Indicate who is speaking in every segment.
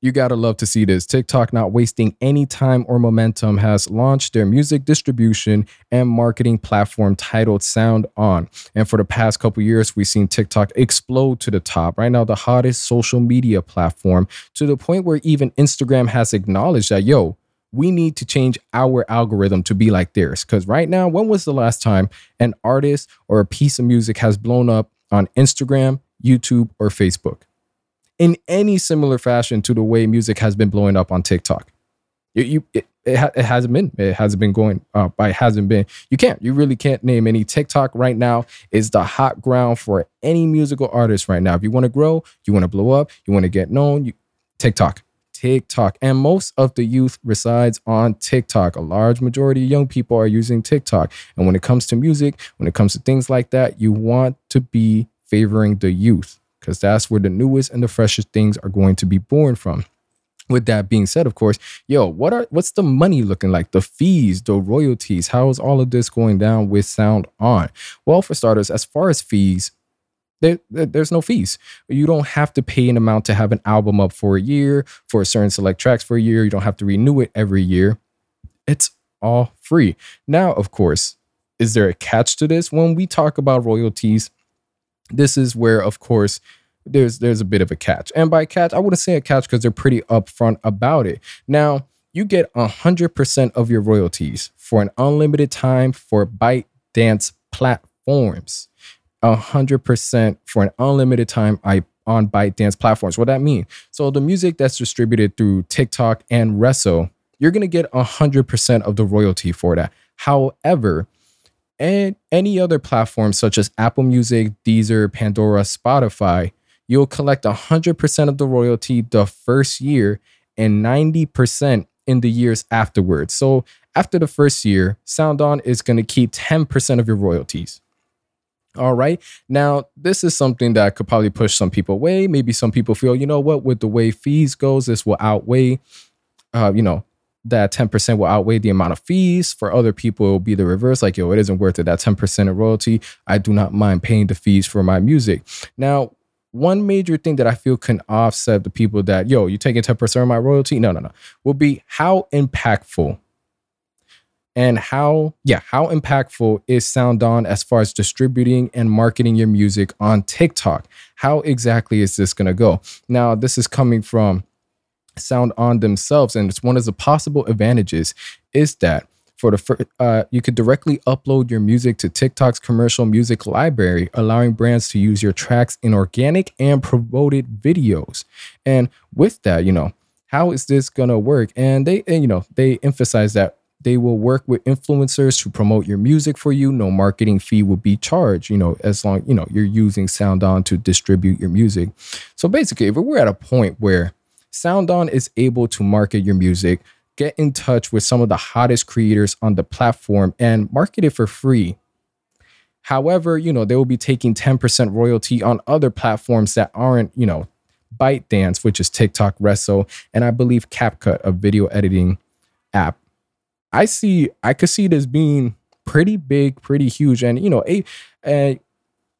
Speaker 1: You gotta love to see this. TikTok, not wasting any time or momentum, has launched their music distribution and marketing platform titled Sound On. And for the past couple years, we've seen TikTok explode to the top. Right now, the hottest social media platform to the point where even Instagram has acknowledged that, yo, we need to change our algorithm to be like theirs. Because right now, when was the last time an artist or a piece of music has blown up on Instagram, YouTube, or Facebook? In any similar fashion to the way music has been blowing up on TikTok. You, you it, it, ha- it, hasn't been. It hasn't been going up. It hasn't been. You can't. You really can't name any. TikTok right now is the hot ground for any musical artist right now. If you want to grow, you want to blow up, you want to get known, you, TikTok. TikTok. And most of the youth resides on TikTok. A large majority of young people are using TikTok. And when it comes to music, when it comes to things like that, you want to be favoring the youth because that's where the newest and the freshest things are going to be born from. With that being said, of course, yo, what are what's the money looking like? The fees, the royalties, how is all of this going down with Sound On? Well, for starters, as far as fees, there, there's no fees. You don't have to pay an amount to have an album up for a year, for a certain select tracks for a year. You don't have to renew it every year. It's all free. Now, of course, is there a catch to this? When we talk about royalties, this is where, of course, there's there's a bit of a catch. And by catch, I wouldn't say a catch because they're pretty upfront about it. Now, you get 100% of your royalties for an unlimited time for Byte Dance platforms. 100% for an unlimited time I, on ByteDance platforms. What that mean? So the music that's distributed through TikTok and Resso, you're going to get 100% of the royalty for that. However, and any other platform such as Apple Music, Deezer, Pandora, Spotify, you'll collect 100% of the royalty the first year and 90% in the years afterwards. So after the first year, SoundOn is going to keep 10% of your royalties. All right. Now, this is something that could probably push some people away. Maybe some people feel, you know what, with the way fees goes, this will outweigh, uh, you know, that 10% will outweigh the amount of fees. For other people, it will be the reverse. Like, yo, it isn't worth it. That 10% of royalty, I do not mind paying the fees for my music. Now, one major thing that I feel can offset the people that, yo, you taking 10% of my royalty? No, no, no. Will be how impactful and how, yeah, how impactful is SoundOn as far as distributing and marketing your music on TikTok? How exactly is this going to go? Now, this is coming from SoundOn themselves, and it's one of the possible advantages is that for the first, uh, you could directly upload your music to TikTok's commercial music library, allowing brands to use your tracks in organic and promoted videos. And with that, you know, how is this gonna work? And they, and, you know, they emphasize that they will work with influencers to promote your music for you. No marketing fee will be charged, you know, as long, you know, you're using SoundOn to distribute your music. So basically, if we're at a point where SoundOn is able to market your music get in touch with some of the hottest creators on the platform and market it for free. However, you know, they will be taking 10% royalty on other platforms that aren't, you know, ByteDance, which is TikTok, Resso, and I believe CapCut, a video editing app. I see, I could see this being pretty big, pretty huge, and you know, a, a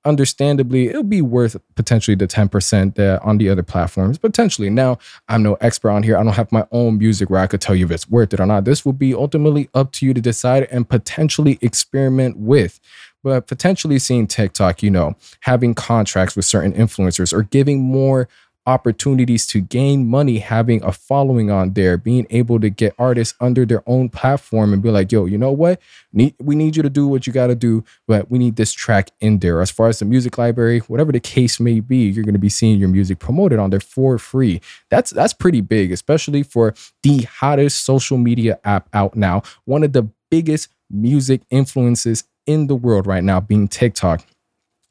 Speaker 1: understandably, it'll be worth potentially the 10% on the other platforms. Potentially. Now, I'm no expert on here. I don't have my own music where I could tell you if it's worth it or not. This will be ultimately up to you to decide and potentially experiment with. But potentially seeing TikTok, you know, having contracts with certain influencers or giving more opportunities to gain money having a following on there, being able to get artists under their own platform and be like, yo, you know what? Need, we need you to do what you got to do, but we need this track in there. As far as the music library, whatever the case may be, you're going to be seeing your music promoted on there for free. That's that's pretty big, especially for the hottest social media app out now. One of the biggest music influences in the world right now being TikTok.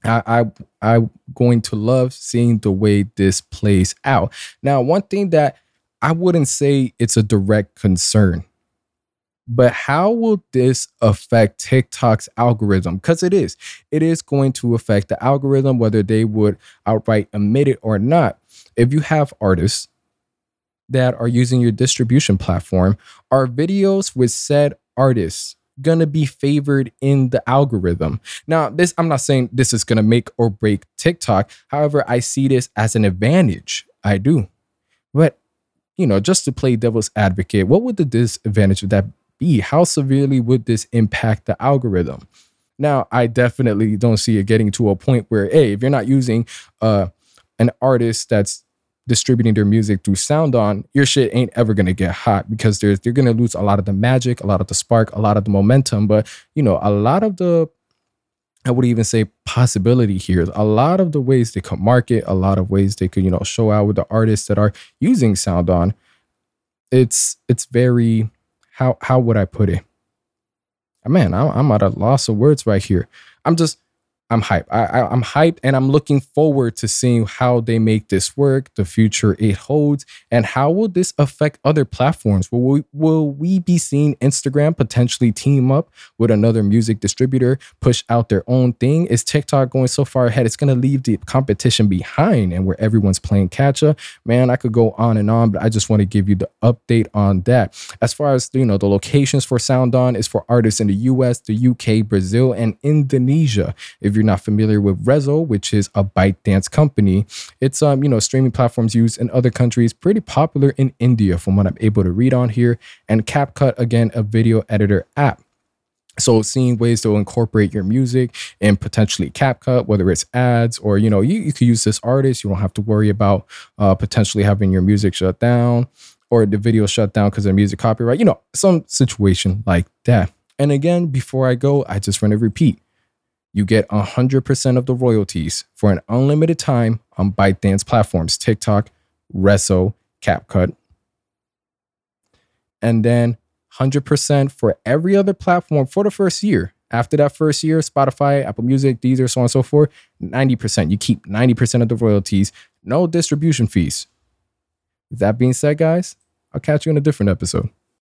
Speaker 1: I, I I'm going to love seeing the way this plays out. Now, one thing that I wouldn't say it's a direct concern, but how will this affect TikTok's algorithm? Because it is, it is going to affect the algorithm, whether they would outright admit it or not. If you have artists that are using your distribution platform, are videos with said artists gonna be favored in the algorithm. Now, this I'm not saying this is gonna make or break TikTok. However, I see this as an advantage. I do. But you know, just to play devil's advocate, what would the disadvantage of that be? How severely would this impact the algorithm? Now, I definitely don't see it getting to a point where, hey, if you're not using uh, an artist that's distributing their music through SoundOn, your shit ain't ever gonna get hot because there's you're gonna lose a lot of the magic, a lot of the spark, a lot of the momentum. But you know, a lot of the I would even say possibility here. A lot of the ways they could market, a lot of ways they could, you know, show out with the artists that are using SoundOn. It's it's very how how would I put it? Man, I'm, I'm at a loss of words right here. I'm just I'm hyped. I, I, am hyped and I'm looking forward to seeing how they make this work, the future it holds, and how will this affect other platforms? Will we, will we be seeing Instagram potentially team up with another music distributor, push out their own thing? Is TikTok going so far ahead? It's going to leave the competition behind and where everyone's playing catch up. Man, I could go on and on, but I just want to give you the update on that. As far as, you know, the locations for SoundOn is for artists in the US, the UK, Brazil, and Indonesia. If you're not familiar with Resso, which is a ByteDance company, it's um, you know, streaming platforms used in other countries, pretty popular in India from what I'm able to read on here. And CapCut, again, a video editor app. So seeing ways to incorporate your music and potentially CapCut, whether it's ads or, you know, you, you could use this artist. You don't have to worry about uh, potentially having your music shut down or the video shut down because of music copyright, you know, some situation like that. And again, before I go, I just want to repeat you get 100% of the royalties for an unlimited time on ByteDance platforms TikTok, Resso, CapCut. And then 100% for every other platform for the first year. After that first year, Spotify, Apple Music, Deezer, so on and so forth, 90%. You keep 90% of the royalties, no distribution fees. That being said, guys, I'll catch you in a different episode.